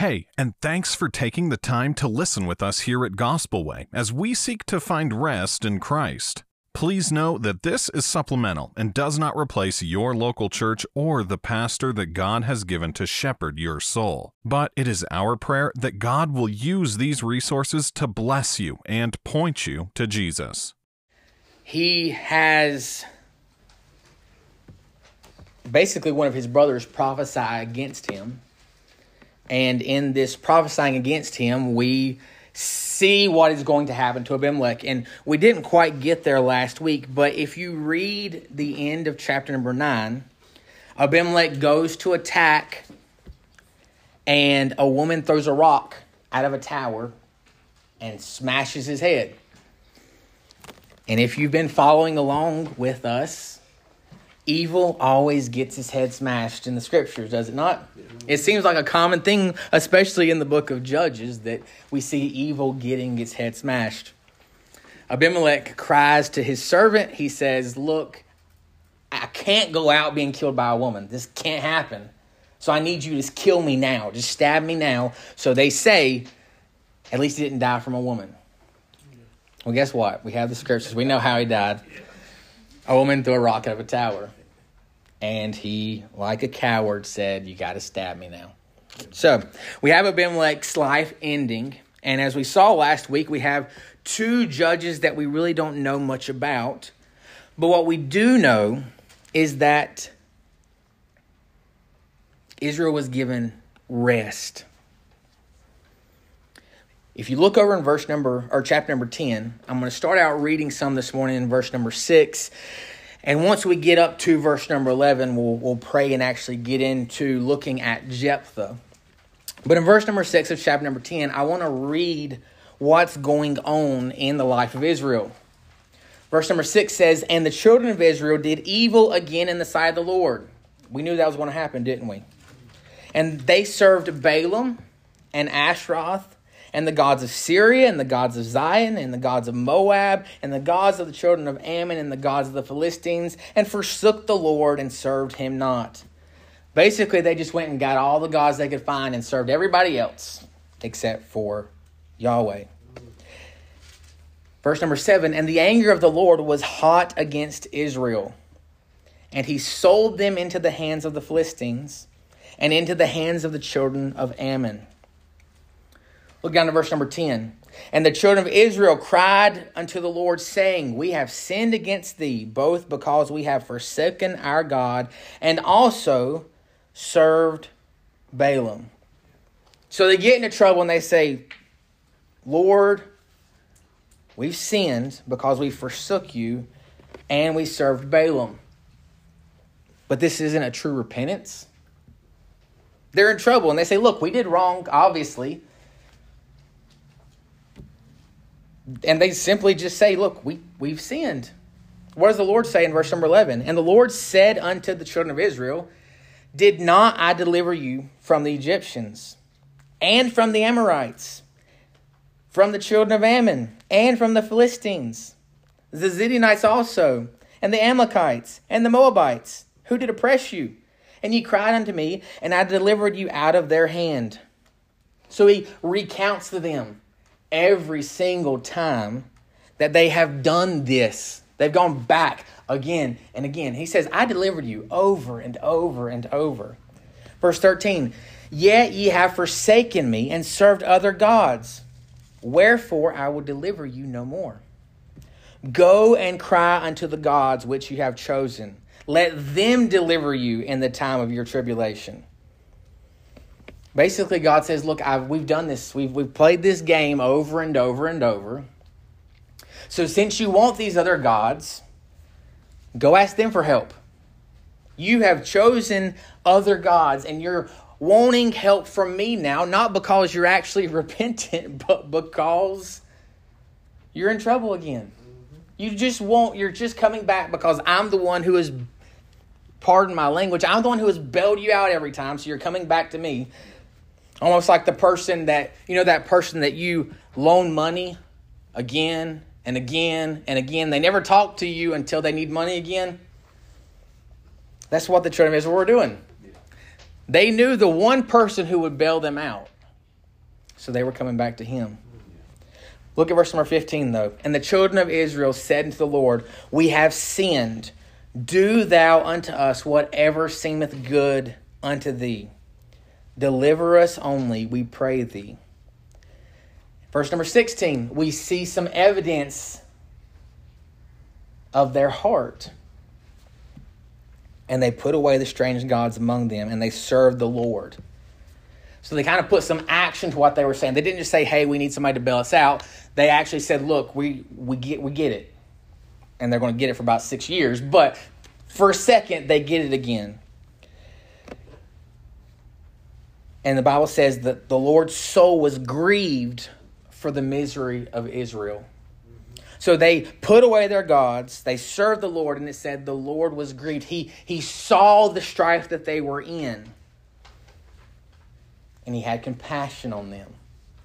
Hey, and thanks for taking the time to listen with us here at Gospel Way as we seek to find rest in Christ. Please know that this is supplemental and does not replace your local church or the pastor that God has given to shepherd your soul. But it is our prayer that God will use these resources to bless you and point you to Jesus. He has basically one of his brothers prophesy against him. And in this prophesying against him, we see what is going to happen to Abimelech. And we didn't quite get there last week, but if you read the end of chapter number 9, Abimelech goes to attack, and a woman throws a rock out of a tower and smashes his head. And if you've been following along with us, evil always gets his head smashed in the scriptures, does it not? It seems like a common thing, especially in the book of Judges, that we see evil getting its head smashed. Abimelech cries to his servant. He says, Look, I can't go out being killed by a woman. This can't happen. So I need you to kill me now. Just stab me now. So they say, At least he didn't die from a woman. Well, guess what? We have the scriptures. We know how he died. A woman threw a rock out of a tower. And he, like a coward, said, You got to stab me now. So we have Abimelech's life ending. And as we saw last week, we have two judges that we really don't know much about. But what we do know is that Israel was given rest. If you look over in verse number or chapter number 10, I'm going to start out reading some this morning in verse number 6. And once we get up to verse number 11, we'll, we'll pray and actually get into looking at Jephthah. But in verse number 6 of chapter number 10, I want to read what's going on in the life of Israel. Verse number 6 says, And the children of Israel did evil again in the sight of the Lord. We knew that was going to happen, didn't we? And they served Baalim and Ashtaroth and the gods of Syria, and the gods of Zidon, and the gods of Moab, and the gods of the children of Ammon, and the gods of the Philistines, and forsook the Lord and served him not. Basically, they just went and got all the gods they could find and served everybody else except for Yahweh. Verse number seven And the anger of the Lord was hot against Israel, and he sold them into the hands of the Philistines and into the hands of the children of Ammon. Look down to verse number 10. And the children of Israel cried unto the Lord, saying, We have sinned against thee, both because we have forsaken our God and also served Baalim. So they get into trouble and they say, Lord, we've sinned because we forsook you and we served Baalim. But this isn't a true repentance. They're in trouble and they say, Look, we did wrong, obviously. And they simply just say, Look, we, we've sinned. What does the Lord say in verse number 11? And the Lord said unto the children of Israel, Did not I deliver you from the Egyptians, and from the Amorites, from the children of Ammon, and from the Philistines, the Zidonites also, and the Amalekites, and the Moabites, who did oppress you? And ye cried unto me, and I delivered you out of their hand. So he recounts to them every single time that they have done this. They've gone back again and again. He says, I delivered you over and over and over. Verse 13, Yet ye have forsaken me and served other gods. Wherefore I will deliver you no more. Go and cry unto the gods which you have chosen. Let them deliver you in the time of your tribulation. Basically, God says, Look, I've, we've done this. We've, we've played this game over and over and over. So, since you want these other gods, go ask them for help. You have chosen other gods and you're wanting help from me now, not because you're actually repentant, but because you're in trouble again. You just want, you're just coming back because I'm the one who has, pardon my language, I'm the one who has bailed you out every time, so you're coming back to me. Almost like the person that, you know, that person that you loan money again and again and again. They never talk to you until they need money again. That's what the children of Israel were doing. They knew the one person who would bail them out So they were coming back to him. Look at verse number 15, though. And the children of Israel said unto the Lord, We have sinned. Do thou unto us whatever seemeth good unto thee. Deliver us only, we pray thee. Verse number 16, we see some evidence of their heart. And they put away the strange gods among them, and they served the Lord. So they kind of put some action to what they were saying. They didn't just say, "Hey, we need somebody to bail us out." They actually said, "Look, we we get we get it," and they're going to get it for about six years. But for a second, they get it again. And the Bible says that the Lord's soul was grieved for the misery of Israel. So they put away their gods, they served the Lord, and it said the Lord was grieved. He, he saw the strife that they were in, and he had compassion on them.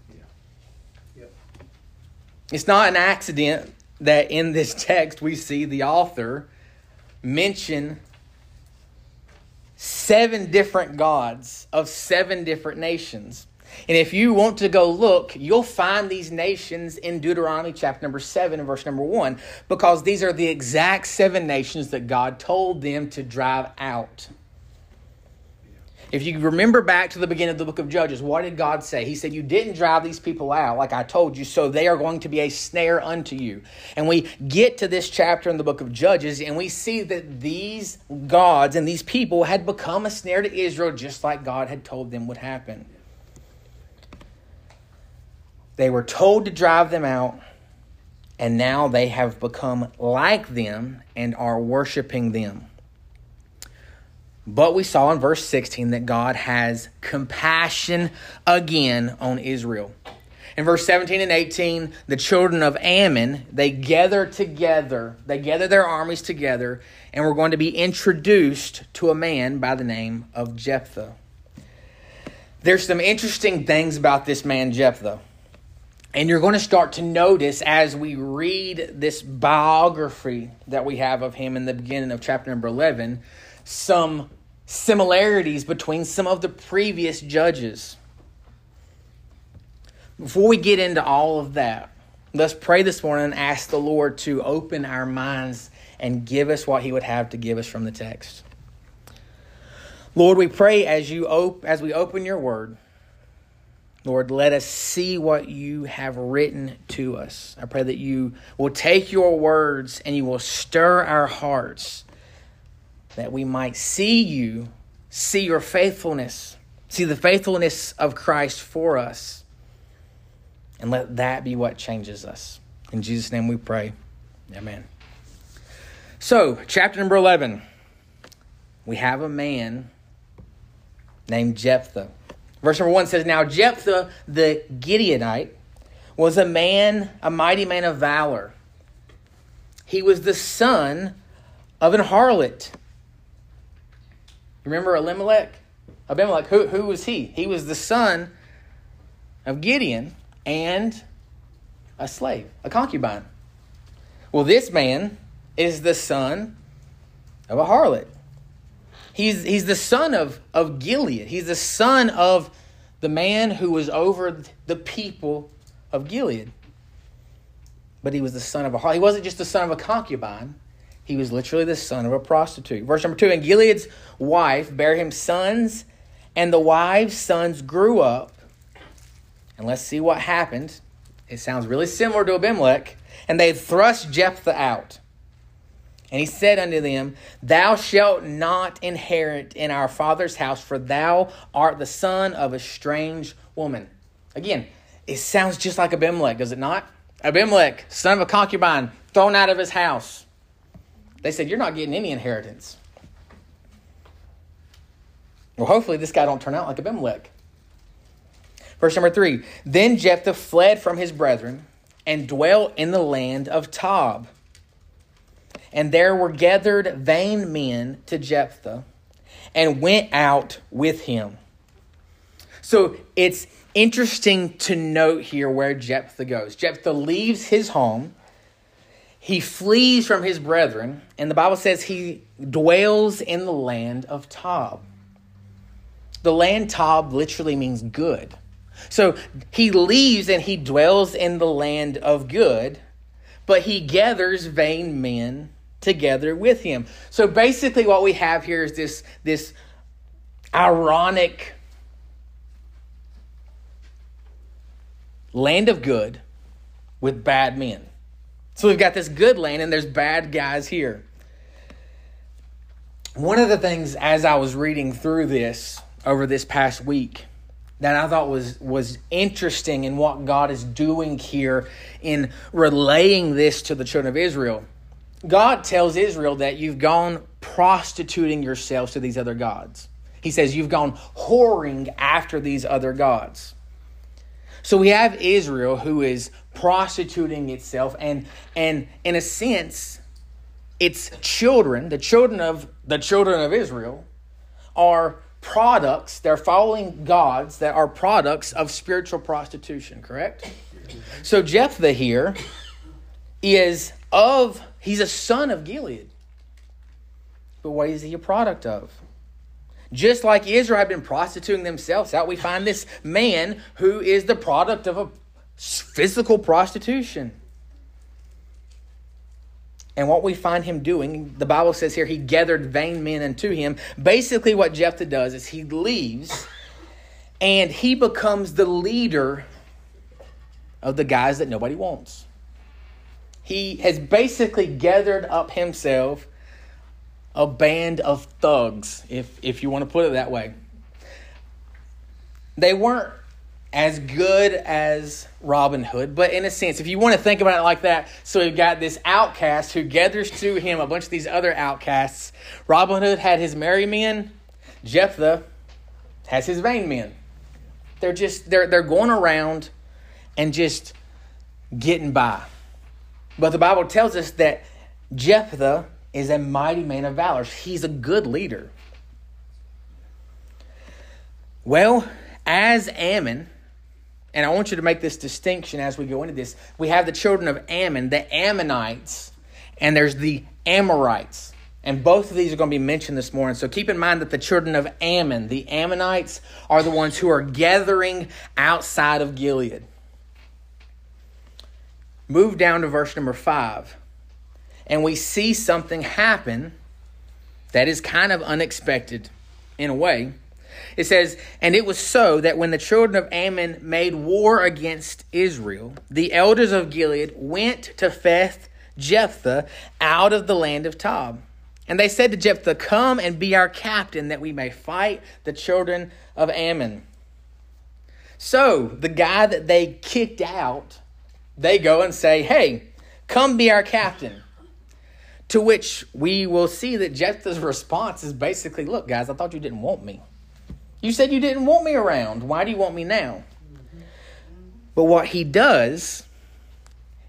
Yeah. Yep. It's not an accident that in this text we see the author mention seven different gods of seven different nations. And if you want to go look, you'll find these nations in Deuteronomy chapter number 7 and verse number 1 because these are the exact seven nations that God told them to drive out. If you remember back to the beginning of the book of Judges, what did God say? He said, You didn't drive these people out like I told you, so they are going to be a snare unto you. And we get to this chapter in the book of Judges, and we see that these gods and these people had become a snare to Israel, just like God had told them would happen. They were told to drive them out, and now they have become like them and are worshiping them. But we saw in verse 16 that God has compassion again on Israel. In verse 17 and 18, the children of Ammon, they gather together, they gather their armies together, and we're going to be introduced to a man by the name of Jephthah. There's some interesting things about this man, Jephthah. And you're going to start to notice as we read this biography that we have of him in the beginning of chapter number 11 some similarities between some of the previous judges. Before we get into all of that, let's pray this morning and ask the Lord to open our minds and give us what he would have to give us from the text. Lord, we pray as you op- as we open your word, Lord, let us see what you have written to us. I pray that you will take your words and you will stir our hearts that we might see you, see your faithfulness, see the faithfulness of Christ for us, and let that be what changes us. In Jesus' name we pray. Amen. So, chapter number 11, we have a man named Jephthah. Verse number one says, Now Jephthah the Gileadite was a man, a mighty man of valor. He was the son of an harlot. Remember Elimelech? Abimelech, who, who was he? He was the son of Gideon and a slave, a concubine. Well, this man is the son of a harlot. He's, he's the son of, of Gilead. He's the son of the man who was over the people of Gilead. But he was the son of a He wasn't just the son of a concubine. He was literally the son of a prostitute. Verse number two, and Gilead's wife bare him sons, and the wives' sons grew up. And let's see what happened. It sounds really similar to Abimelech. And they thrust Jephthah out. And he said unto them, Thou shalt not inherit in our father's house, for thou art the son of a strange woman. Again, it sounds just like Abimelech, does it not? Abimelech, son of a concubine, thrown out of his house. They said, You're not getting any inheritance. Well, hopefully this guy don't turn out like Abimelech. Verse number three. Then Jephthah fled from his brethren and dwelt in the land of Tob and there were gathered vain men to Jephthah and went out with him. So it's interesting to note here where Jephthah goes. Jephthah leaves his home, he flees from his brethren, and the Bible says he dwells in the land of Tob. The land Tob literally means good. So he leaves and he dwells in the land of good, but he gathers vain men together with him. So basically, what we have here is this, this ironic land of good with bad men. So we've got this good lane and there's bad guys here. One of the things as I was reading through this over this past week that I thought was was interesting in what God is doing here in relaying this to the children of Israel. God tells Israel that you've gone prostituting yourselves to these other gods. He says you've gone whoring after these other gods. So we have Israel who is prostituting itself and and in a sense its children, the children of the children of Israel are products, they're following gods that are products of spiritual prostitution, correct? So Jephthah here is of he's a son of Gilead. But what is he a product of? Just like Israel had been prostituting themselves out, we find this man who is the product of a physical prostitution. And what we find him doing, the Bible says here, he gathered vain men unto him. Basically, what Jephthah does is he leaves and he becomes the leader of the guys that nobody wants. He has basically gathered up himself a band of thugs, if if you want to put it that way. They weren't as good as Robin Hood, but in a sense, if you want to think about it like that, so we've got this outcast who gathers to him a bunch of these other outcasts. Robin Hood had his merry men, Jephthah has his vain men. They're just they're they're going around and just getting by. But the Bible tells us that Jephthah is a mighty man of valor. He's a good leader. Well, as Ammon, and I want you to make this distinction as we go into this, we have the children of Ammon, the Ammonites, and there's the Amorites. And both of these are going to be mentioned this morning. So keep in mind that the children of Ammon, the Ammonites, are the ones who are gathering outside of Gilead. Move down to verse number 5 and we see something happen that is kind of unexpected in a way. It says, And it was so that when the children of Ammon made war against Israel, the elders of Gilead went to fetch Jephthah out of the land of Tob. And they said to Jephthah, Come and be our captain, that we may fight the children of Ammon. So the guy that they kicked out, they go and say, Hey, come be our captain. To which we will see that Jephthah's response is basically, Look, guys, I thought you didn't want me. You said you didn't want me around. Why do you want me now? But what he does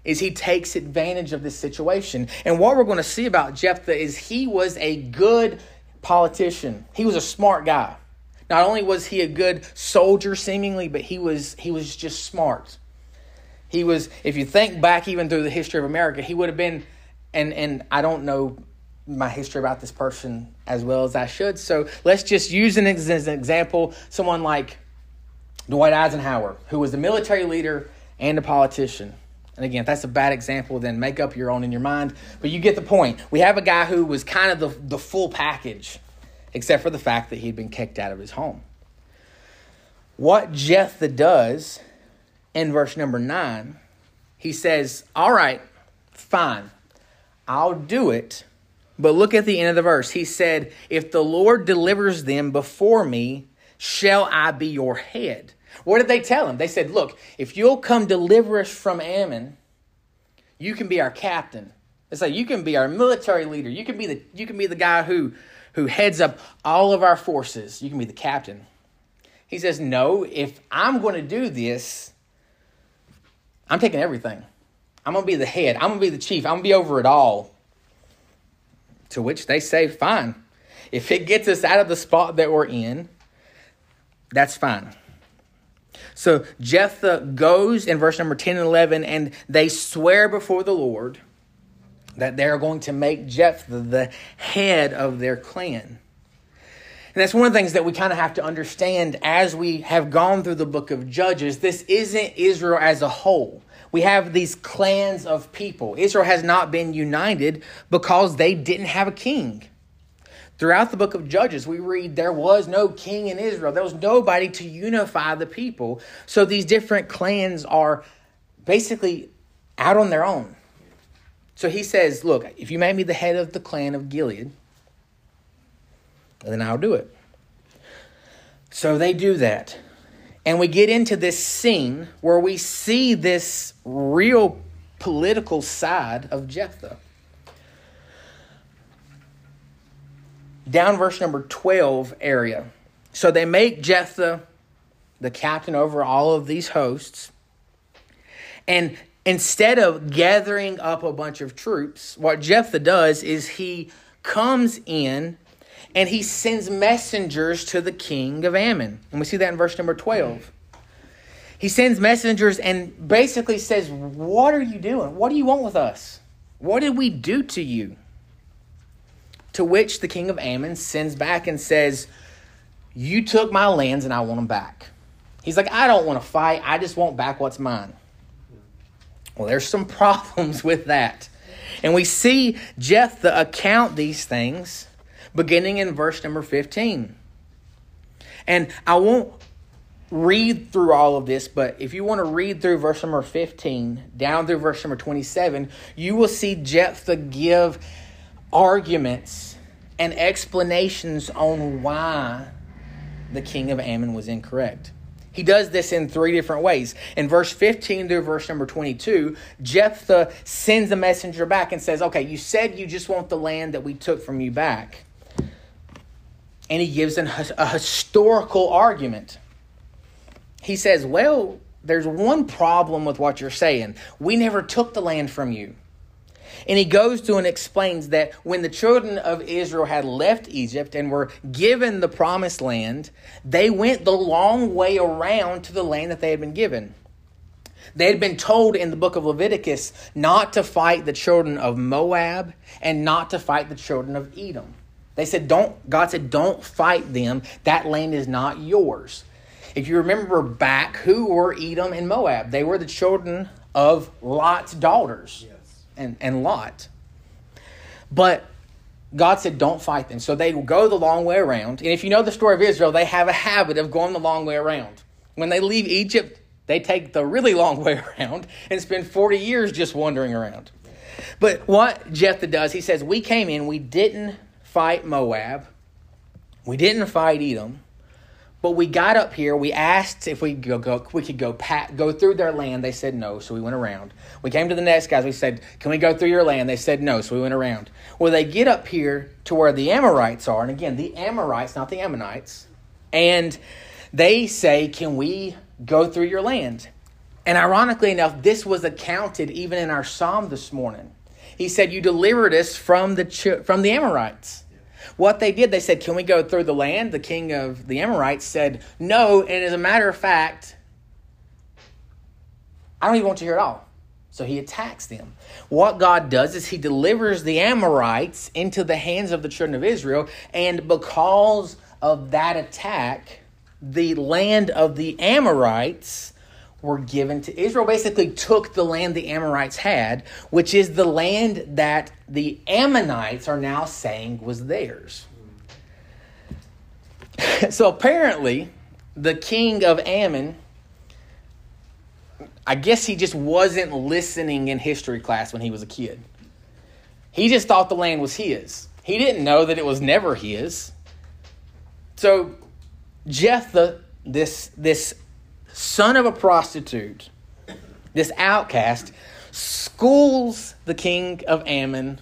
is he takes advantage of this situation. And what we're going to see about Jephthah is he was a good politician. He was a smart guy. Not only was he a good soldier seemingly, but he was he was just smart. He was if you think back even through the history of America, he would have been and and I don't know my history about this person as well as I should. So let's just use an, as an example someone like Dwight Eisenhower, who was a military leader and a politician. And again, if that's a bad example, then make up your own in your mind. But you get the point. We have a guy who was kind of the, the full package, except for the fact that he'd been kicked out of his home. What Jephthah does in verse number nine, he says, All right, fine. I'll do it. But look at the end of the verse. He said, If the Lord delivers them before me, shall I be your head? What did they tell him? They said, Look, if you'll come deliver us from Ammon, you can be our captain. It's like you can be our military leader. You can be the you can be the guy who who heads up all of our forces. You can be the captain. He says, No, if I'm going to do this, I'm taking everything. I'm going to be the head. I'm going to be the chief. I'm going to be over it all. To which they say, fine. If it gets us out of the spot that we're in, that's fine. So Jephthah goes in verse number 10 and 11, and they swear before the Lord that they're going to make Jephthah the head of their clan. And that's one of the things that we kind of have to understand as we have gone through the book of Judges. This isn't Israel as a whole. We have these clans of people. Israel has not been united because they didn't have a king. Throughout the book of Judges, we read there was no king in Israel. There was nobody to unify the people. So these different clans are basically out on their own. So he says, Look, if you make me the head of the clan of Gilead, then I'll do it. So they do that. And we get into this scene where we see this real political side of Jephthah. Down verse number 12 area. So they make Jephthah the captain over all of these hosts. And instead of gathering up a bunch of troops, what Jephthah does is he comes in and he sends messengers to the king of Ammon. And we see that in verse number 12. He sends messengers and basically says, What are you doing? What do you want with us? What did we do to you? To which the king of Ammon sends back and says, You took my lands and I want them back. He's like, I don't want to fight. I just want back what's mine. Well, there's some problems with that. And we see Jephthah account these things beginning in verse number 15. And I won't read through all of this, but if you want to read through verse number 15 down through verse number 27, you will see Jephthah give arguments and explanations on why the king of Ammon was incorrect. He does this in three different ways. In verse 15 through verse number 22, Jephthah sends a messenger back and says, Okay, you said you just want the land that we took from you back and he gives an, a historical argument. He says, Well, there's one problem with what you're saying. We never took the land from you. And he goes to and explains that when the children of Israel had left Egypt and were given the promised land, they went the long way around to the land that they had been given. They had been told in the book of Leviticus not to fight the children of Moab and not to fight the children of Edom. They said, don't, God said, don't fight them. That land is not yours. If you remember back, who were Edom and Moab? They were the children of Lot's daughters yes. and, and Lot. But God said, don't fight them. So they go the long way around. And if you know the story of Israel, they have a habit of going the long way around. When they leave Egypt, they take the really long way around and spend 40 years just wandering around. But what Jephthah does, he says, We came in, we didn't fight Moab. We didn't fight Edom. But we got up here. We asked if we could go, go we could go pat, go through their land. They said no, so we went around. We came to the next guys. We said, "Can we go through your land?" They said no, so we went around. Well, they get up here to where the Amorites are, and again, the Amorites, not the Ammonites, and they say, "Can we go through your land?" And ironically enough, this was accounted even in our psalm this morning. He said, "You delivered us from the from the Amorites." What they did, they said, Can we go through the land? The king of the Amorites said, No. And as a matter of fact, I don't even want to hear it all. So he attacks them. What God does is he delivers the Amorites into the hands of the children of Israel. And because of that attack, the land of the Amorites were given to Israel basically took the land the Amorites had, which is the land that the Ammonites are now saying was theirs. so apparently, the king of Ammon, I guess he just wasn't listening in history class when he was a kid. He just thought the land was his. He didn't know that it was never his. So Jephthah, this this son of a prostitute, this outcast, schools the king of Ammon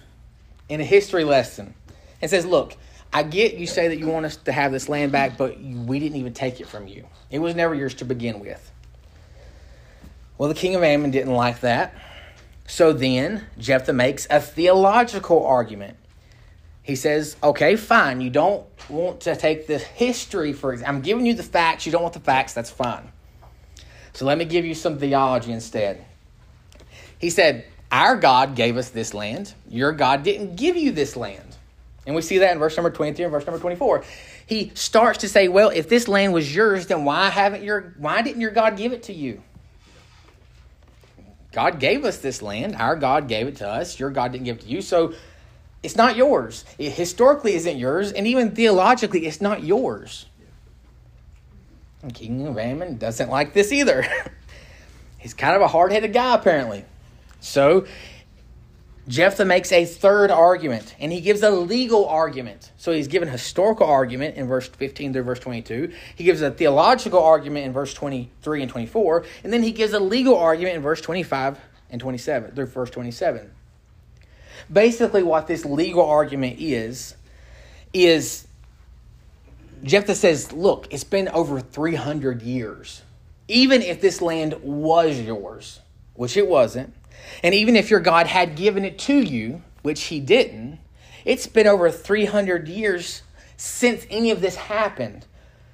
in a history lesson and says, Look, I get you say that you want us to have this land back, but we didn't even take it from you. It was never yours to begin with. Well, the king of Ammon didn't like that. So then Jephthah makes a theological argument. He says, okay, fine. You don't want to take the history for I'm giving you the facts. You don't want the facts. That's fine. So let me give you some theology instead. He said, Our God gave us this land. Your God didn't give you this land. And we see that in verse number 23 and verse number 24. he starts to say, Well, if this land was yours, then why haven't your why didn't your God give it to you? God gave us this land. Our God gave it to us. Your God didn't give it to you. So it's not yours. It historically isn't yours, and even theologically, it's not yours. King of Ammon doesn't like this either. He's kind of a hard headed guy, apparently. So Jephthah makes a third argument, and he gives a legal argument. So he's given a historical argument in verse 15 through verse 22. He gives a theological argument in verse 23 and 24, and then he gives a legal argument in verse 25 and 27 through verse 27. Basically, what this legal argument is, is Jephthah says, Look, it's been over 300 years. Even if this land was yours, which it wasn't, and even if your God had given it to you, which he didn't, it's been over 300 years since any of this happened.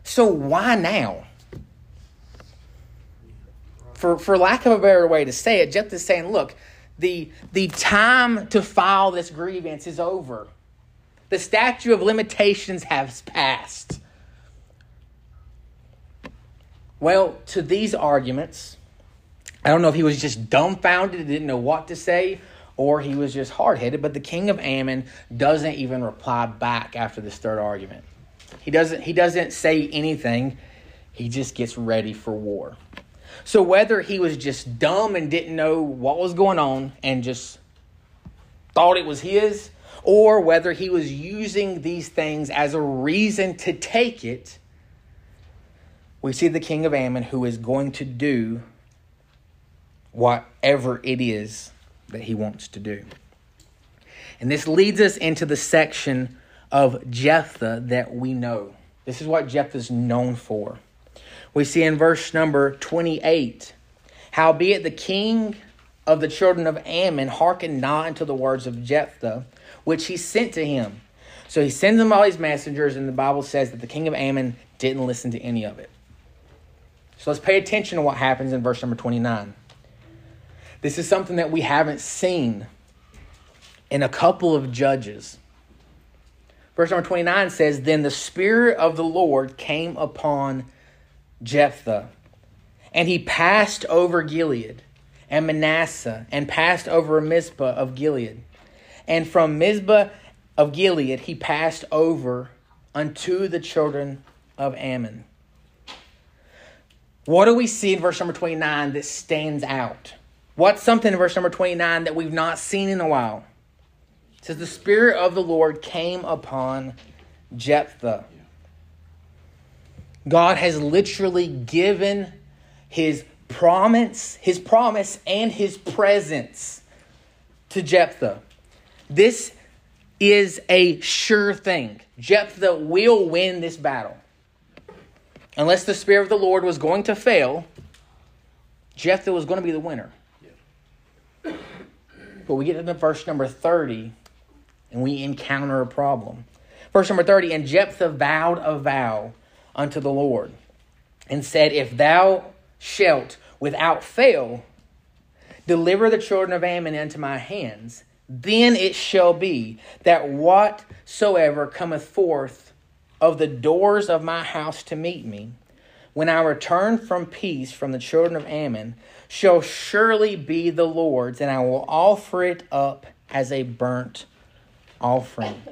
So why now? For, for lack of a better way to say it, Jephthah is saying, look, the, the time to file this grievance is over. The statute of limitations has passed. Well, to these arguments, I don't know if he was just dumbfounded, and didn't know what to say, or he was just hard headed. But the king of Ammon doesn't even reply back after this third argument. He doesn't. He doesn't say anything. He just gets ready for war. So whether he was just dumb and didn't know what was going on and just thought it was his, or whether he was using these things as a reason to take it, we see the king of Ammon who is going to do whatever it is that he wants to do. And this leads us into the section of Jephthah that we know. This is what Jephthah is known for. We see in verse number 28 Howbeit the king of the children of Ammon hearkened not unto the words of Jephthah, which he sent to him. So he sends him all these messengers, and the Bible says that the king of Ammon didn't listen to any of it. So let's pay attention to what happens in verse number 29. This is something that we haven't seen in a couple of judges. Verse number 29 says, Then the Spirit of the Lord came upon Jephthah, and he passed over Gilead and Manasseh, and passed over Mizpah of Gilead. And from Mizpah of Gilead he passed over unto the children of Ammon. What do we see in verse number 29 that stands out? What's something in verse number 29 that we've not seen in a while? It says, The Spirit of the Lord came upon Jephthah. God has literally given his promise, his promise and his presence to Jephthah. This is a sure thing. Jephthah will win this battle. Unless the Spirit of the Lord was going to fail, Jephthah was going to be the winner. But we get into verse number 30 and we encounter a problem. Verse number 30 And Jephthah vowed a vow unto the Lord and said, If thou shalt without fail deliver the children of Ammon into my hands, then it shall be that whatsoever cometh forth of the doors of my house to meet me, when I return from peace from the children of Ammon, shall surely be the Lord's, and I will offer it up as a burnt offering.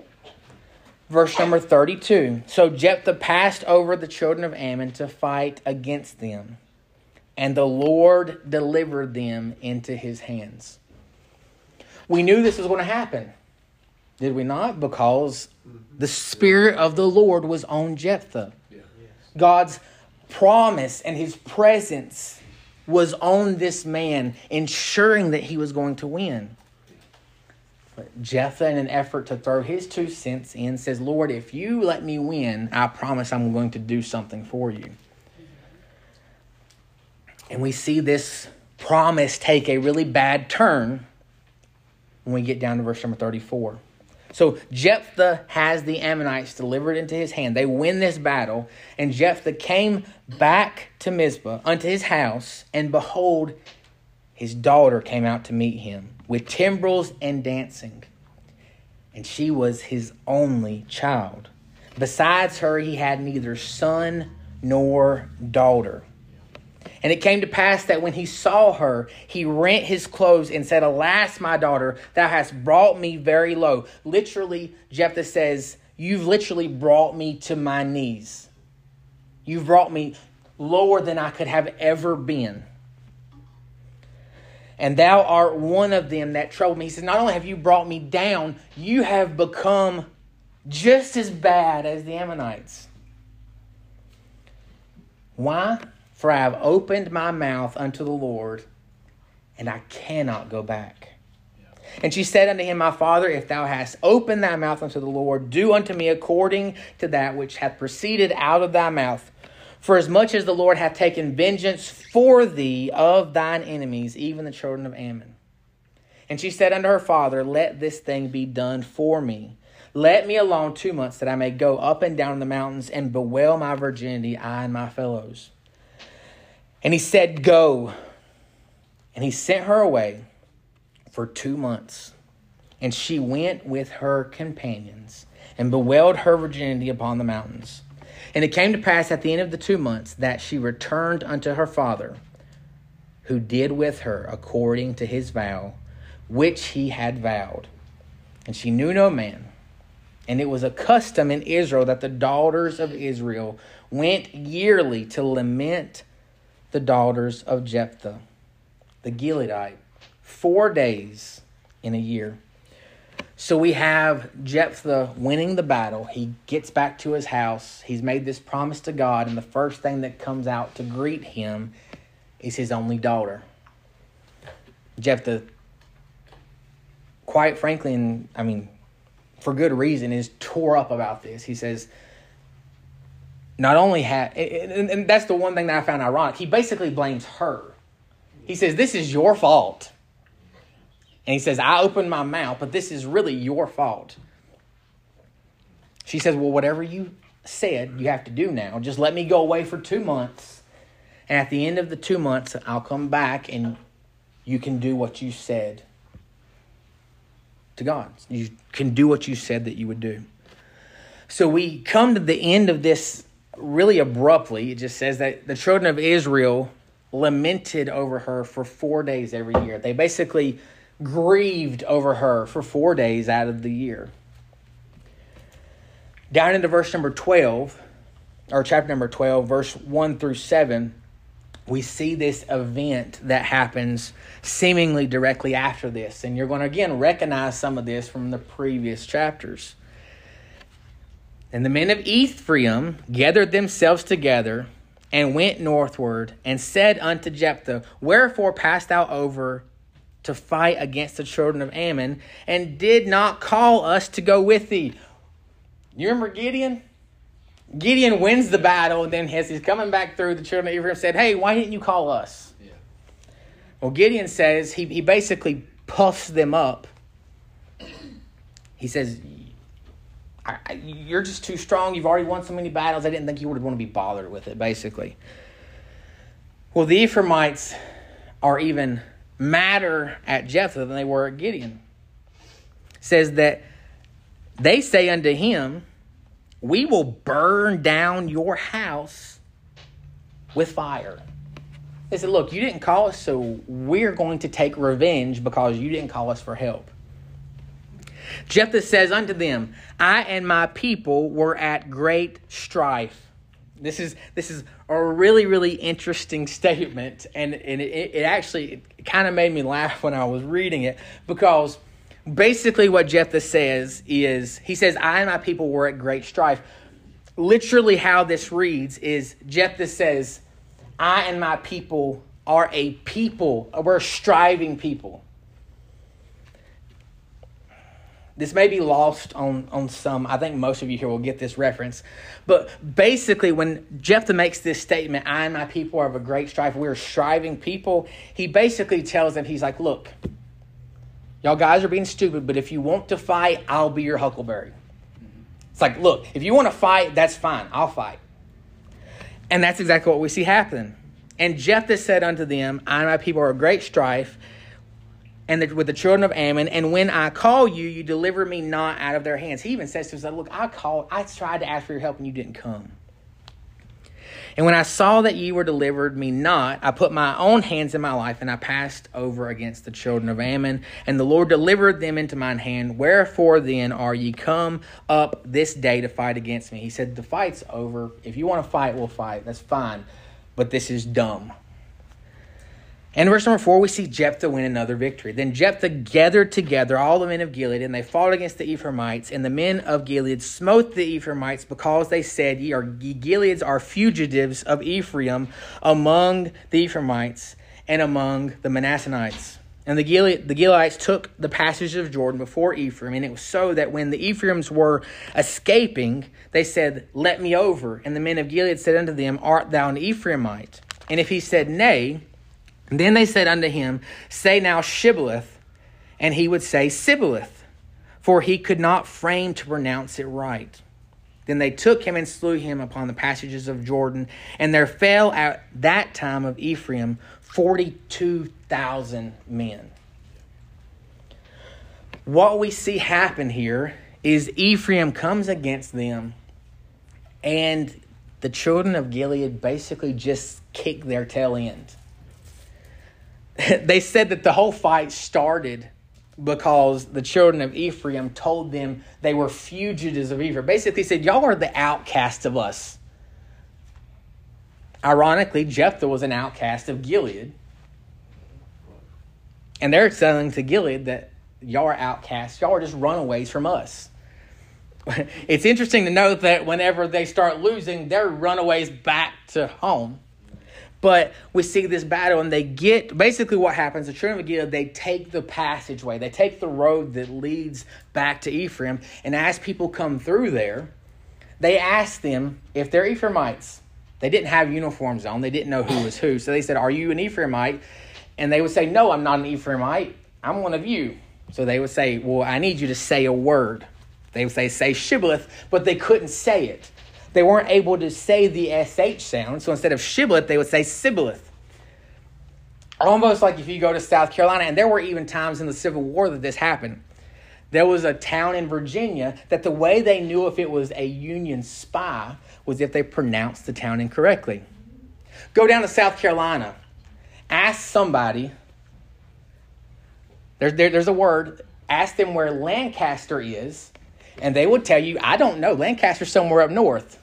Verse number 32. So Jephthah passed over the children of Ammon to fight against them, and the Lord delivered them into his hands. We knew this was going to happen, did we not? Because the Spirit of the Lord was on Jephthah. God's promise and his presence was on this man, ensuring that he was going to win. But Jephthah, in an effort to throw his two cents in, says, Lord, if you let me win, I promise I'm going to do something for you. And we see this promise take a really bad turn when we get down to verse number 34. So Jephthah has the Ammonites delivered into his hand. They win this battle, and Jephthah came back to Mizpah unto his house, and behold, his daughter came out to meet him with timbrels and dancing. And she was his only child. Besides her, he had neither son nor daughter. And it came to pass that when he saw her, he rent his clothes and said, Alas, my daughter, thou hast brought me very low. Literally, Jephthah says, You've literally brought me to my knees. You've brought me lower than I could have ever been. And thou art one of them that troubled me. He says, Not only have you brought me down, you have become just as bad as the Ammonites. Why? For I have opened my mouth unto the Lord, and I cannot go back. And she said unto him, My father, if thou hast opened thy mouth unto the Lord, do unto me according to that which hath proceeded out of thy mouth. For as much as the Lord hath taken vengeance for thee of thine enemies, even the children of Ammon. And she said unto her father, Let this thing be done for me. Let me alone two months, that I may go up and down the mountains and bewail my virginity, I and my fellows. And he said, Go. And he sent her away for two months. And she went with her companions and bewailed her virginity upon the mountains. And it came to pass at the end of the two months that she returned unto her father, who did with her according to his vow, which he had vowed. And she knew no man. And it was a custom in Israel that the daughters of Israel went yearly to lament the daughters of Jephthah, the Gileadite, four days in a year. So we have Jephthah winning the battle. He gets back to his house. He's made this promise to God, and the first thing that comes out to greet him is his only daughter. Jephthah, quite frankly, and I mean, for good reason, is tore up about this. He says, not only have, and, and that's the one thing that I found ironic, he basically blames her. He says, This is your fault. And he says, I opened my mouth, but this is really your fault. She says, Well, whatever you said, you have to do now. Just let me go away for two months. And at the end of the two months, I'll come back and you can do what you said to God. You can do what you said that you would do. So we come to the end of this really abruptly. It just says that the children of Israel lamented over her for four days every year. They basically grieved over her for four days out of the year. Down into verse number 12, or chapter number 12, verse 1 through 7, we see this event that happens seemingly directly after this. And you're going to again recognize some of this from the previous chapters. And the men of Ephraim gathered themselves together and went northward and said unto Jephthah, Wherefore passed thou over to fight against the children of Ammon and did not call us to go with thee? You remember Gideon? Gideon wins the battle, and then as he's coming back through, the children of Ephraim said, Hey, why didn't you call us? Yeah. Well, Gideon says, he, he basically puffs them up. He says, I, You're just too strong. You've already won so many battles. I didn't think you would want to be bothered with it, basically. Well, the Ephraimites are even madder at Jephthah than they were at Gideon. It says that they say unto him, we will burn down your house with fire. They said, Look, you didn't call us, so we're going to take revenge because you didn't call us for help. Jephthah says unto them, I and my people were at great strife. This is this is a really really interesting statement, and and it, it actually kind of made me laugh when I was reading it because basically what Jephthah says is he says, I and my people were at great strife. Literally, how this reads is Jephthah says, I and my people are a people, we're a striving people. This may be lost on, on some. I think most of you here will get this reference. But basically, when Jephthah makes this statement, I and my people are of a great strife, we're striving people, he basically tells them, he's like, look, Y'all guys are being stupid, but if you want to fight, I'll be your huckleberry. It's like, look, if you want to fight, that's fine. I'll fight. And that's exactly what we see happen. And Jephthah said unto them, I and my people are a great strife. And the, with the children of Ammon. And when I call you, you deliver me not out of their hands. He even says to himself, Look, I called, I tried to ask for your help, and you didn't come. And when I saw that ye were delivered me not, I put my own hands in my life, and I passed over against the children of Ammon. And the Lord delivered them into mine hand. Wherefore then are ye come up this day to fight against me? He said, The fight's over. If you want to fight, we'll fight. That's fine. But this is dumb. And verse number four, we see Jephthah win another victory. Then Jephthah gathered together all the men of Gilead, and they fought against the Ephraimites. And the men of Gilead smote the Ephraimites because they said, Ye are ye Gileads are fugitives of Ephraim among the Ephraimites and among the Manassanites. And the, Gilead, the Gileadites took the passage of Jordan before Ephraim, and it was so that when the Ephraims were escaping, they said, Let me over. And the men of Gilead said unto them, Art thou an Ephraimite? And if he said, Nay, then they said unto him, Say now Shibboleth. And he would say, Sibboleth, for he could not frame to pronounce it right. Then they took him and slew him upon the passages of Jordan. And there fell at that time of Ephraim 42,000 men. What we see happen here is Ephraim comes against them, and the children of Gilead basically just kick their tail end. they said that the whole fight started because the children of Ephraim told them they were fugitives of Ephraim. Basically, said, Y'all are the outcast of us. Ironically, Jephthah was an outcast of Gilead. And they're telling to Gilead that y'all are outcasts, y'all are just runaways from us. It's interesting to note that whenever they start losing, they're runaways back to home. But we see this battle, and they get basically what happens. The children of Gilead they take the passageway, they take the road that leads back to Ephraim, and as people come through there, they ask them if they're Ephraimites. They didn't have uniforms on, they didn't know who was who. So they said, Are you an Ephraimite? And they would say, No, I'm not an Ephraimite. I'm one of you. So they would say, Well, I need you to say a word. They would say, Say Shibboleth, but they couldn't say it they weren't able to say the SH sound. So instead of shibboleth, they would say sibboleth. Almost like if you go to South Carolina, and there were even times in the Civil War that this happened. There was a town in Virginia that the way they knew if it was a Union spy was if they pronounced the town incorrectly. Go down to South Carolina, ask somebody, there, there, there's a word, ask them where Lancaster is, and they would tell you, I don't know, Lancaster's somewhere up north.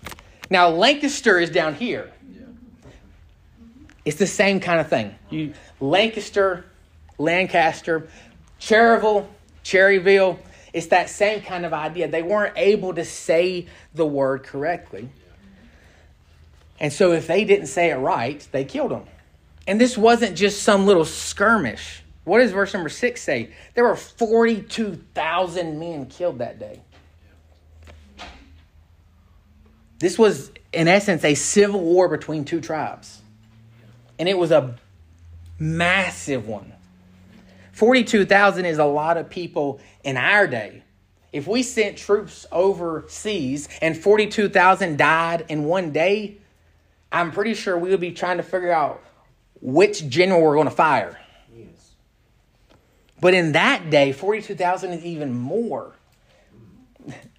Now, Lancaster is down here. It's the same kind of thing. You Lancaster, Lancaster, Cherryville, Cherryville, it's that same kind of idea. They weren't able to say the word correctly. And so if they didn't say it right, they killed them. And this wasn't just some little skirmish. What does verse number six say? There were 42,000 men killed that day. This was, in essence, a civil war between two tribes. And it was a massive one. 42,000 is a lot of people in our day. If we sent troops overseas and 42,000 died in one day, I'm pretty sure we would be trying to figure out which general we're going to fire. Yes. But in that day, 42,000 is even more.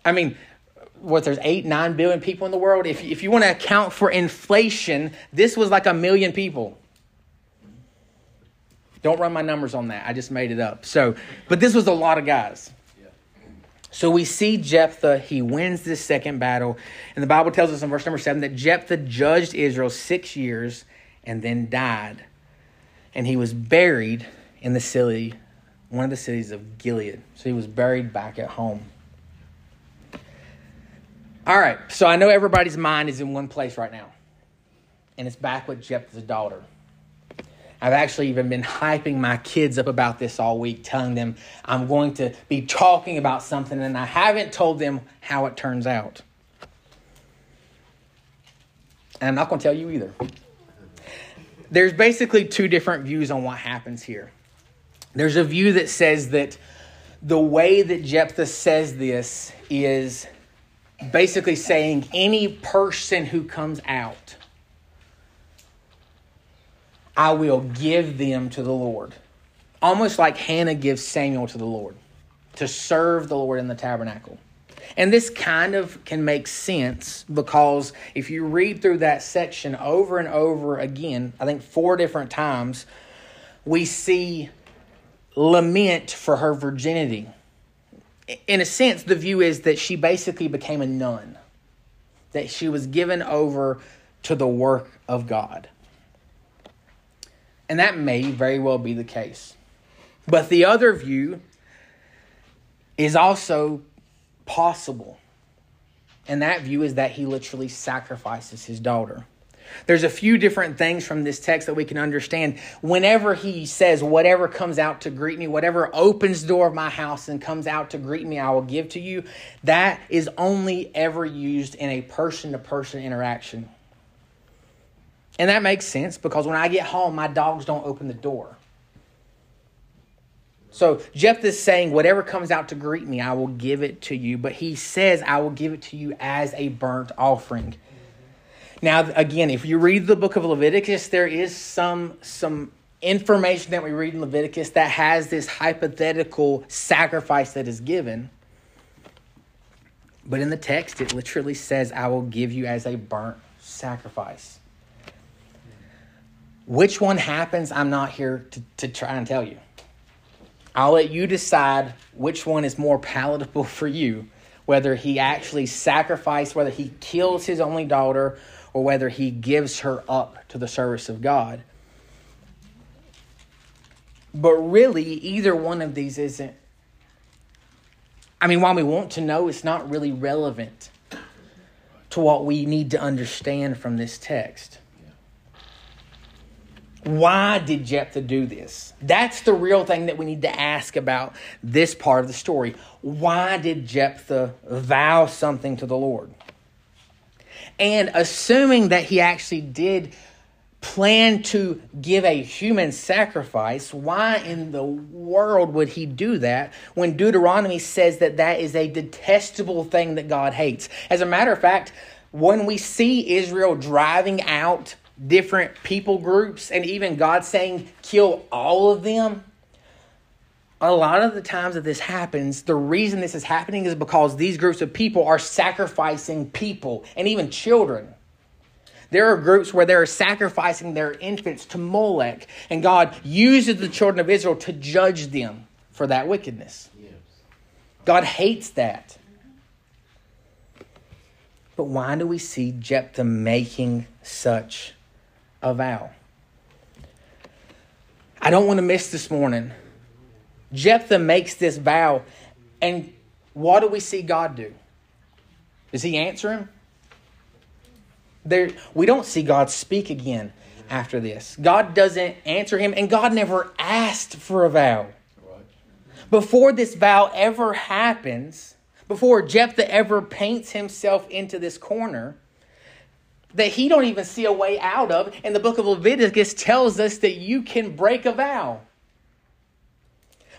I mean, what there's eight, nine billion people in the world. If, if you want to account for inflation, this was like a million people. Don't run my numbers on that. I just made it up. So, but this was a lot of guys. So we see Jephthah, he wins this second battle. And the Bible tells us in verse number seven that Jephthah judged Israel six years and then died. And he was buried in the city, one of the cities of Gilead. So he was buried back at home. All right, so I know everybody's mind is in one place right now, and it's back with Jephthah's daughter. I've actually even been hyping my kids up about this all week, telling them I'm going to be talking about something, and I haven't told them how it turns out. And I'm not going to tell you either. There's basically two different views on what happens here. There's a view that says that the way that Jephthah says this is basically saying any person who comes out, I will give them to the Lord. almost like Hannah gives Samuel to the Lord to serve the Lord in the tabernacle. And this kind of can make sense because if you read through that section over and over again, I think four different times, we see lament for her virginity. In a sense, the view is that she basically became a nun, that she was given over to the work of God. And that may very well be the case. But the other view is also possible. And that view is that he literally sacrifices his daughter. There's a few different things from this text that we can understand. Whenever he says, Whatever comes out to greet me, whatever opens the door of my house and comes out to greet me, I will give to you, that is only ever used in a person to person interaction. And that makes sense because when I get home, my dogs don't open the door. So Jephthah is saying, Whatever comes out to greet me, I will give it to you. But he says, I will give it to you as a burnt offering. Now, again, if you read the book of Leviticus, there is some, some information that we read in Leviticus that has this hypothetical sacrifice that is given. But in the text, it literally says, I will give you as a burnt sacrifice. Which one happens, I'm not here to, to try and tell you. I'll let you decide which one is more palatable for you, whether he actually sacrificed, whether he kills his only daughter, or whether he gives her up to the service of God. But really, either one of these isn't. I mean, while we want to know, it's not really relevant to what we need to understand from this text. Why did Jephthah do this? That's the real thing that we need to ask about this part of the story. Why did Jephthah vow something to the Lord? And assuming that he actually did plan to give a human sacrifice, why in the world would he do that when Deuteronomy says that that is a detestable thing that God hates? As a matter of fact, when we see Israel driving out different people groups and even God saying kill all of them, a lot of the times that this happens, the reason this is happening is because these groups of people are sacrificing people and even children. There are groups where they're sacrificing their infants to Molech, and God uses the children of Israel to judge them for that wickedness. God hates that. But why do we see Jephthah making such a vow? I don't want to miss this morning Jephthah makes this vow, and what do we see God do? Does he answer him? There, we don't see God speak again after this. God doesn't answer him, and God never asked for a vow. Before this vow ever happens, before Jephthah ever paints himself into this corner, that he don't even see a way out of, and the book of Leviticus tells us that you can break a vow.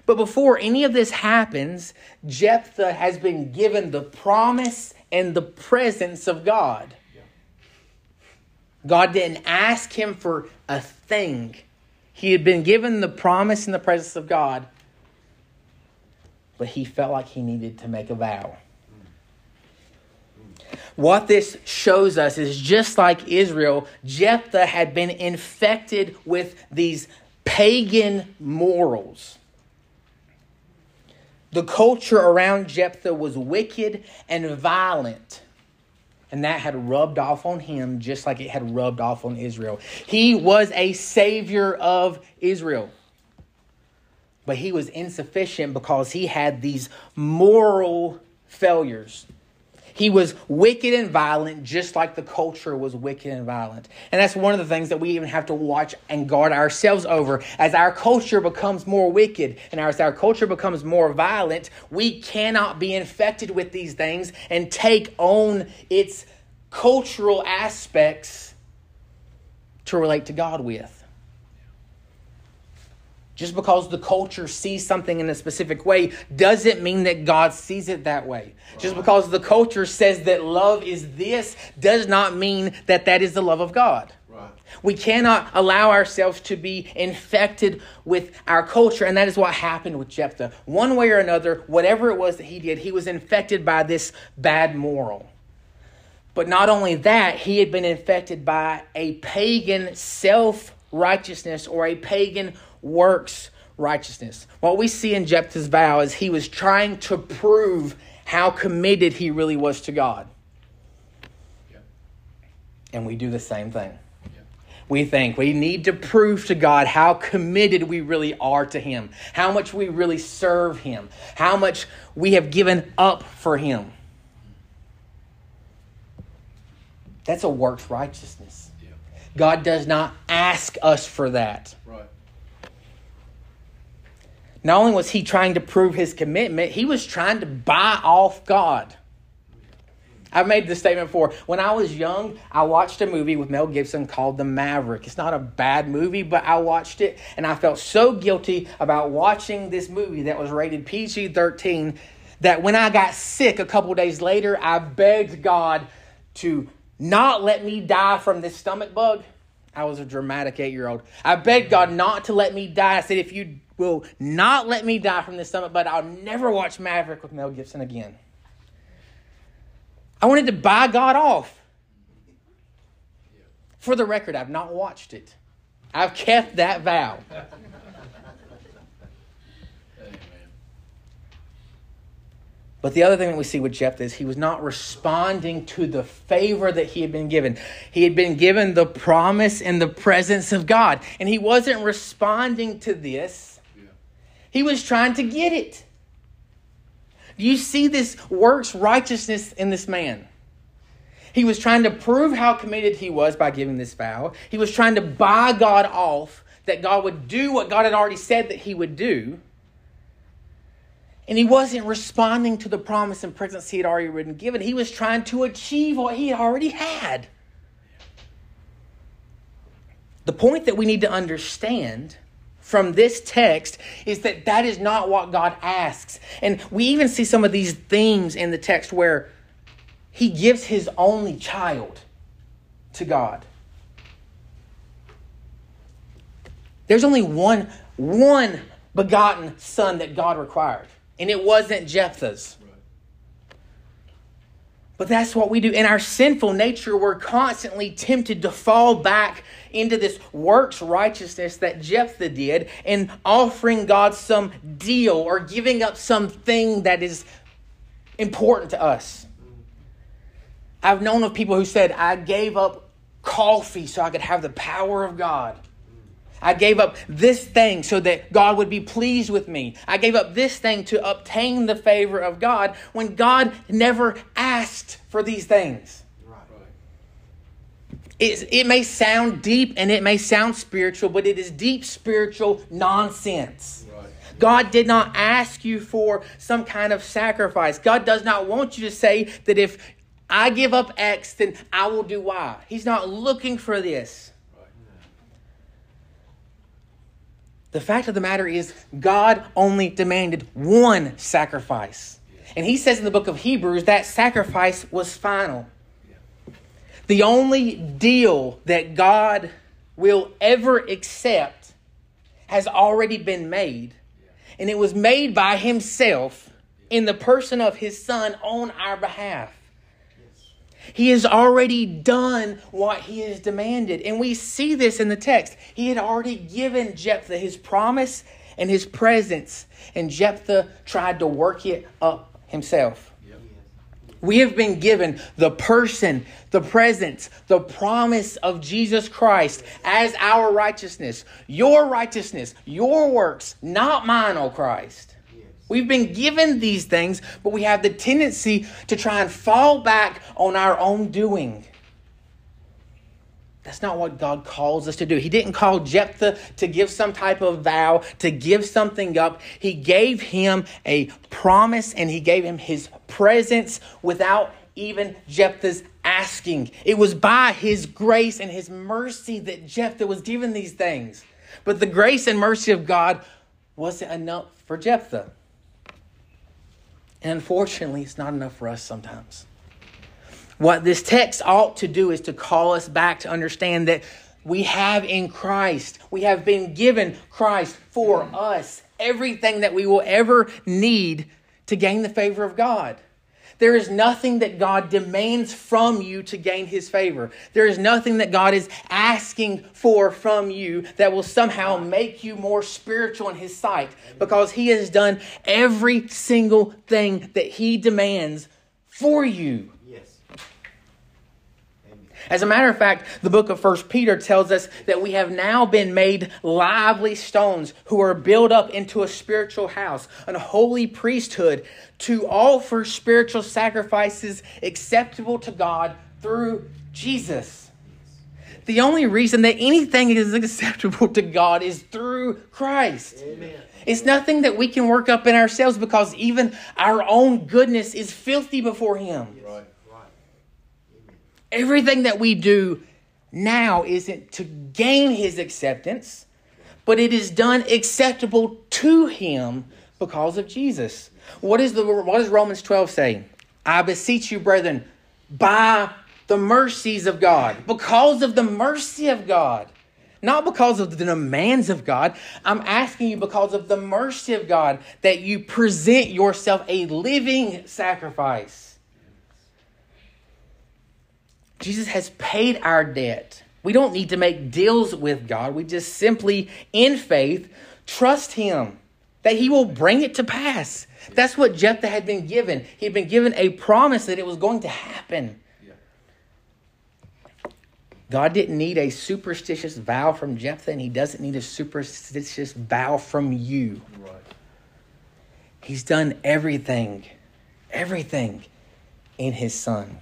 But before any of this happens, Jephthah has been given the promise and the presence of God. God didn't ask him for a thing. He had been given the promise and the presence of God, but he felt like he needed to make a vow. What this shows us is just like Israel, Jephthah had been infected with these pagan morals. The culture around Jephthah was wicked and violent. And that had rubbed off on him just like it had rubbed off on Israel. He was a savior of Israel. But he was insufficient because he had these moral failures. He was wicked and violent, just like the culture was wicked and violent. And that's one of the things that we even have to watch and guard ourselves over. As our culture becomes more wicked and as our culture becomes more violent, we cannot be infected with these things and take on its cultural aspects to relate to God with. Just because the culture sees something in a specific way doesn't mean that God sees it that way. Just because the culture says that love is this does not mean that that is the love of God. Right. We cannot allow ourselves to be infected with our culture. And that is what happened with Jephthah. One way or another, whatever it was that he did, he was infected by this bad moral. But not only that, he had been infected by a pagan self righteousness or a pagan works righteousness. What we see in Jephthah's vow is he was trying to prove how committed he really was to God. Yep. And we do the same thing. Yep. We think we need to prove to God how committed we really are to Him, how much we really serve Him, how much we have given up for Him. That's a works righteousness. Yep. God does not ask us for that. Right. Not only was he trying to prove his commitment, he was trying to buy off God. I've made this statement before. When I was young, I watched a movie with Mel Gibson called The Maverick. It's not a bad movie, but I watched it and I felt so guilty about watching this movie that was rated PG 13 that when I got sick a couple days later, I begged God to not let me die from this stomach bug. I was a dramatic eight year old. I begged God not to let me die. I said, if you will not let me die from this stomach but I'll never watch Maverick with Mel Gibson again. I wanted to buy God off. For the record, I've not watched it. I've kept that vow. But the other thing that we see with Jephthah is he was not responding to the favor that he had been given. He had been given the promise and the presence of God, and he wasn't responding to this. He was trying to get it. Do you see this works righteousness in this man? He was trying to prove how committed he was by giving this vow. He was trying to buy God off that God would do what God had already said that he would do. And he wasn't responding to the promise and presence he had already been given. He was trying to achieve what he already had. The point that we need to understand from this text is that that is not what God asks. And we even see some of these themes in the text where he gives his only child to God. There's only one one begotten son that God required and it wasn't Jephthah's. But that's what we do. In our sinful nature, we're constantly tempted to fall back into this works righteousness that Jephthah did and offering God some deal or giving up something that is important to us. I've known of people who said, I gave up coffee so I could have the power of God. I gave up this thing so that God would be pleased with me. I gave up this thing to obtain the favor of God when God never asked for these things. It, it may sound deep and it may sound spiritual, but it is deep spiritual nonsense. God did not ask you for some kind of sacrifice. God does not want you to say that if I give up X, then I will do Y. He's not looking for this. The fact of the matter is, God only demanded one sacrifice. And he says in the book of Hebrews that sacrifice was final. The only deal that God will ever accept has already been made. And it was made by himself in the person of his son on our behalf. He has already done what he has demanded. And we see this in the text. He had already given Jephthah his promise and his presence, and Jephthah tried to work it up himself. We have been given the person, the presence, the promise of Jesus Christ as our righteousness. Your righteousness, your works, not mine, O Christ. We've been given these things, but we have the tendency to try and fall back on our own doing. That's not what God calls us to do. He didn't call Jephthah to give some type of vow, to give something up. He gave him a promise and he gave him his presence without even Jephthah's asking. It was by his grace and his mercy that Jephthah was given these things. But the grace and mercy of God wasn't enough for Jephthah. And unfortunately, it's not enough for us sometimes. What this text ought to do is to call us back to understand that we have in Christ. We have been given Christ for us. Everything that we will ever need to gain the favor of God. There is nothing that God demands from you to gain his favor. There is nothing that God is asking for from you that will somehow make you more spiritual in his sight because he has done every single thing that he demands for you. As a matter of fact, the book of First Peter tells us that we have now been made lively stones who are built up into a spiritual house, an holy priesthood to offer spiritual sacrifices acceptable to God through Jesus. The only reason that anything is acceptable to God is through Christ. Amen. It's nothing that we can work up in ourselves because even our own goodness is filthy before Him. Right. Everything that we do now isn't to gain his acceptance, but it is done acceptable to him because of Jesus. What is the what does Romans 12 say? I beseech you, brethren, by the mercies of God, because of the mercy of God, not because of the demands of God. I'm asking you because of the mercy of God that you present yourself a living sacrifice Jesus has paid our debt. We don't need to make deals with God. We just simply, in faith, trust Him that He will bring it to pass. That's what Jephthah had been given. He had been given a promise that it was going to happen. God didn't need a superstitious vow from Jephthah, and He doesn't need a superstitious vow from you. Right. He's done everything, everything in His Son.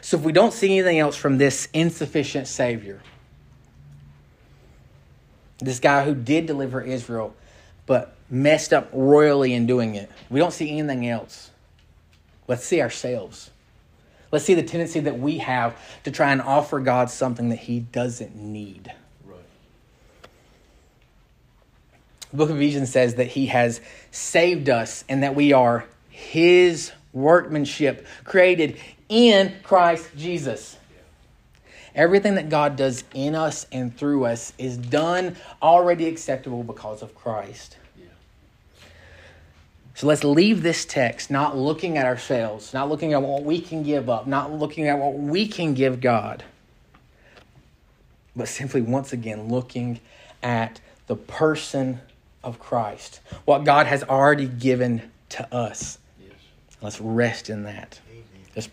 So if we don't see anything else from this insufficient Savior, this guy who did deliver Israel, but messed up royally in doing it, we don't see anything else. Let's see ourselves. Let's see the tendency that we have to try and offer God something that He doesn't need. Right. The book of Ephesians says that He has saved us and that we are His workmanship, created in Christ Jesus. Everything that God does in us and through us is done already acceptable because of Christ. So let's leave this text not looking at ourselves, not looking at what we can give up, not looking at what we can give God, but simply once again looking at the person of Christ, what God has already given to us. Yes. Let's rest in that. Amen. Let's pray.